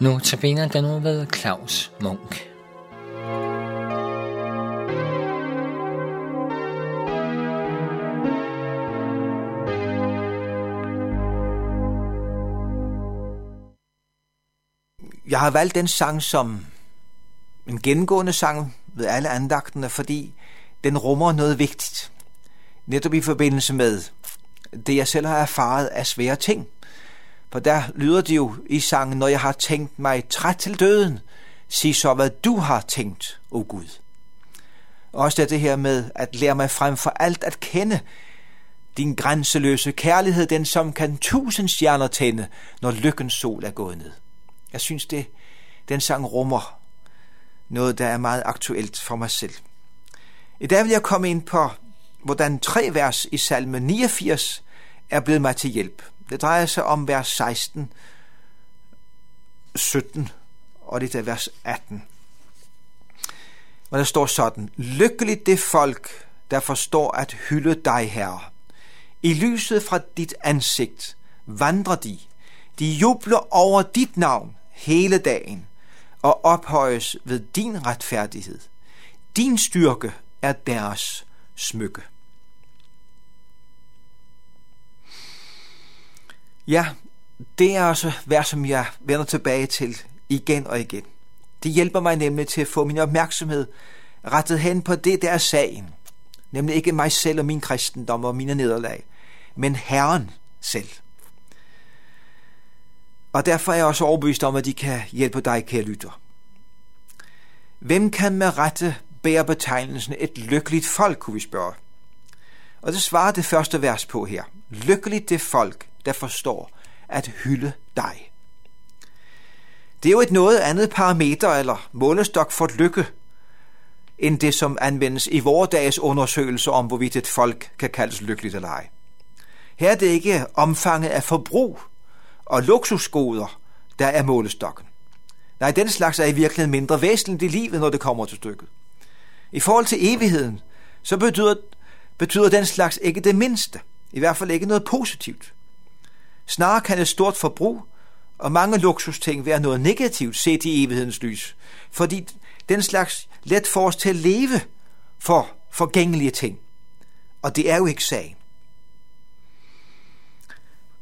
Nu tabiner den nu ved Claus Munk. Jeg har valgt den sang som en gennemgående sang ved alle andagtene, fordi den rummer noget vigtigt. Netop i forbindelse med det, jeg selv har erfaret af svære ting. For der lyder det jo i sangen, når jeg har tænkt mig træt til døden, sig så, hvad du har tænkt, o oh Gud. Også det her med at lære mig frem for alt at kende din grænseløse kærlighed, den som kan tusind stjerner tænde, når lykkens sol er gået ned. Jeg synes, det den sang rummer noget, der er meget aktuelt for mig selv. I dag vil jeg komme ind på, hvordan tre vers i salme 89 er blevet mig til hjælp. Det drejer sig om vers 16, 17 og det er vers 18. Og der står sådan, Lykkeligt det folk, der forstår at hylde dig, Herre. I lyset fra dit ansigt vandrer de. De jubler over dit navn hele dagen og ophøjes ved din retfærdighed. Din styrke er deres smykke. Ja, det er også hvad som jeg vender tilbage til igen og igen. Det hjælper mig nemlig til at få min opmærksomhed rettet hen på det, der er sagen. Nemlig ikke mig selv og min kristendom og mine nederlag, men Herren selv. Og derfor er jeg også overbevist om, at de kan hjælpe dig, kære lytter. Hvem kan med rette bære betegnelsen et lykkeligt folk, kunne vi spørge. Og det svarer det første vers på her. Lykkeligt det folk, der forstår at hylde dig. Det er jo et noget andet parameter eller målestok for lykke, end det, som anvendes i vores dages undersøgelser om, hvorvidt et folk kan kaldes lykkeligt eller ej. Her er det ikke omfanget af forbrug og luksusgoder, der er målestokken. Nej, den slags er i virkeligheden mindre væsentligt i livet, når det kommer til stykket. I forhold til evigheden, så betyder, betyder den slags ikke det mindste. I hvert fald ikke noget positivt. Snarere kan et stort forbrug og mange luksusting være noget negativt set i evighedens lys, fordi den slags let får os til at leve for forgængelige ting. Og det er jo ikke sagen.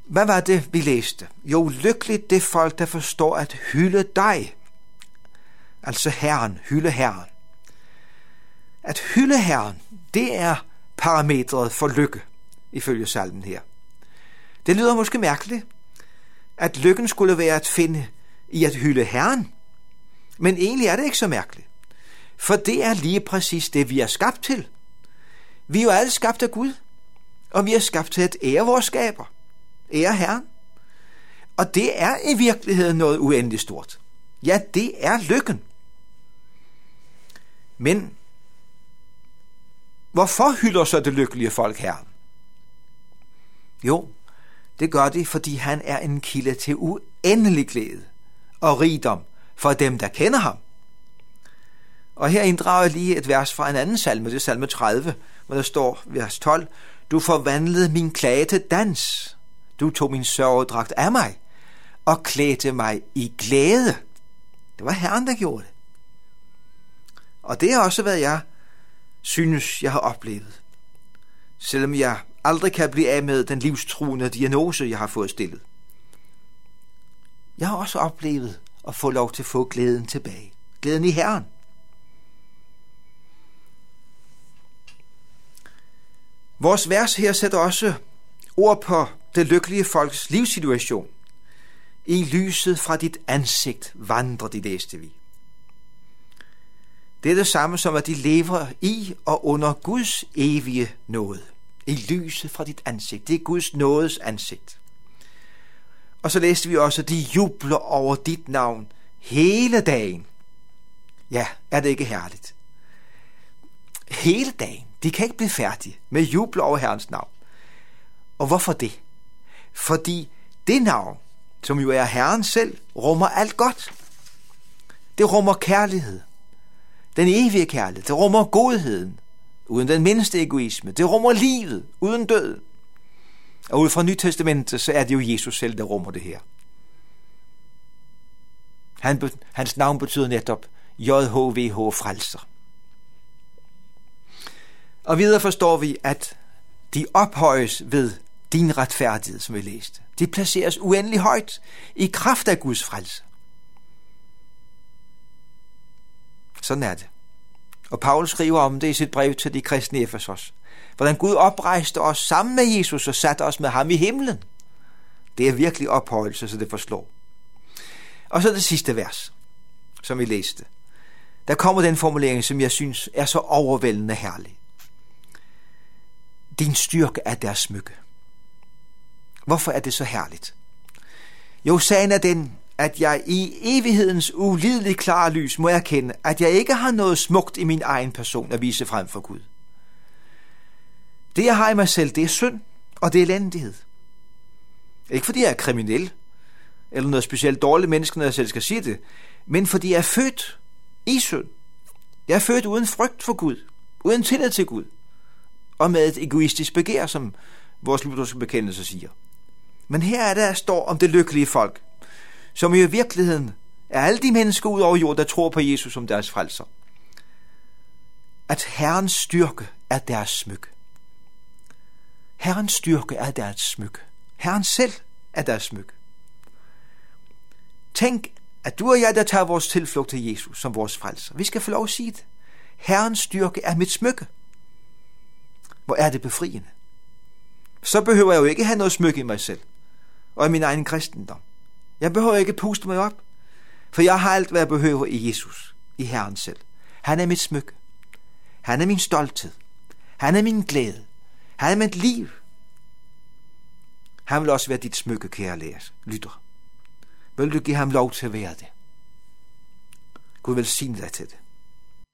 Hvad var det, vi læste? Jo, lykkeligt det folk, der forstår at hylde dig. Altså Herren, hylde Herren. At hylde Herren, det er parametret for lykke, ifølge salmen her. Det lyder måske mærkeligt, at lykken skulle være at finde i at hylde Herren. Men egentlig er det ikke så mærkeligt. For det er lige præcis det, vi er skabt til. Vi er jo alle skabt af Gud, og vi er skabt til at ære vores skaber. Ære Herren. Og det er i virkeligheden noget uendeligt stort. Ja, det er lykken. Men hvorfor hylder så det lykkelige folk Herren? Jo, det gør de, fordi han er en kilde til uendelig glæde og rigdom for dem, der kender ham. Og her inddrager jeg lige et vers fra en anden salme, det er salme 30, hvor der står, vers 12, Du forvandlede min klage til dans. Du tog min sørgedragt af mig og klædte mig i glæde. Det var Herren, der gjorde det. Og det er også, hvad jeg synes, jeg har oplevet. Selvom jeg aldrig kan blive af med den livstruende diagnose, jeg har fået stillet. Jeg har også oplevet at få lov til at få glæden tilbage. Glæden i Herren. Vores vers her sætter også ord på det lykkelige folks livssituation. I lyset fra dit ansigt vandrer de, læste vi. Det er det samme som, at de lever i og under Guds evige nåde i lyset fra dit ansigt. Det er Guds nådes ansigt. Og så læste vi også, at de jubler over dit navn hele dagen. Ja, er det ikke herligt? Hele dagen. De kan ikke blive færdige med jubel over Herrens navn. Og hvorfor det? Fordi det navn, som jo er Herren selv, rummer alt godt. Det rummer kærlighed. Den evige kærlighed. Det rummer godheden uden den mindste egoisme. Det rummer livet, uden død. Og ud fra Nytestamentet, så er det jo Jesus selv, der rummer det her. Han, hans navn betyder netop JHVH frelser. Og videre forstår vi, at de ophøjes ved din retfærdighed, som vi læste. De placeres uendelig højt i kraft af Guds frelse. Sådan er det. Og Paulus skriver om det i sit brev til de kristne i Efesos. Hvordan Gud oprejste os sammen med Jesus og satte os med ham i himlen. Det er virkelig ophøjelse, så det forslår. Og så det sidste vers, som vi læste. Der kommer den formulering, som jeg synes er så overvældende herlig. Din styrke er deres smykke. Hvorfor er det så herligt? Jo, sagen er den, at jeg i evighedens ulideligt klare lys må erkende, at jeg ikke har noget smukt i min egen person at vise frem for Gud. Det, jeg har i mig selv, det er synd, og det er elendighed. Ikke fordi jeg er kriminel, eller noget specielt dårligt menneske, når jeg selv skal sige det, men fordi jeg er født i synd. Jeg er født uden frygt for Gud, uden tillid til Gud, og med et egoistisk begær, som vores lutherske bekendelse siger. Men her er der står om det lykkelige folk, som i virkeligheden er alle de mennesker ud over jorden, der tror på Jesus som deres frelser. At Herrens styrke er deres smykke. Herrens styrke er deres smykke. Herren selv er deres smykke. Tænk, at du og jeg, der tager vores tilflugt til Jesus som vores frelser, vi skal få lov at sige det. Herrens styrke er mit smykke. Hvor er det befriende. Så behøver jeg jo ikke have noget smykke i mig selv og i min egen kristendom. Jeg behøver ikke puste mig op, for jeg har alt, hvad jeg behøver i Jesus, i Herren selv. Han er mit smykke. Han er min stolthed. Han er min glæde. Han er mit liv. Han vil også være dit smykke, kære læs, lytter. Vil du give ham lov til at være det? Gud velsigne dig til det.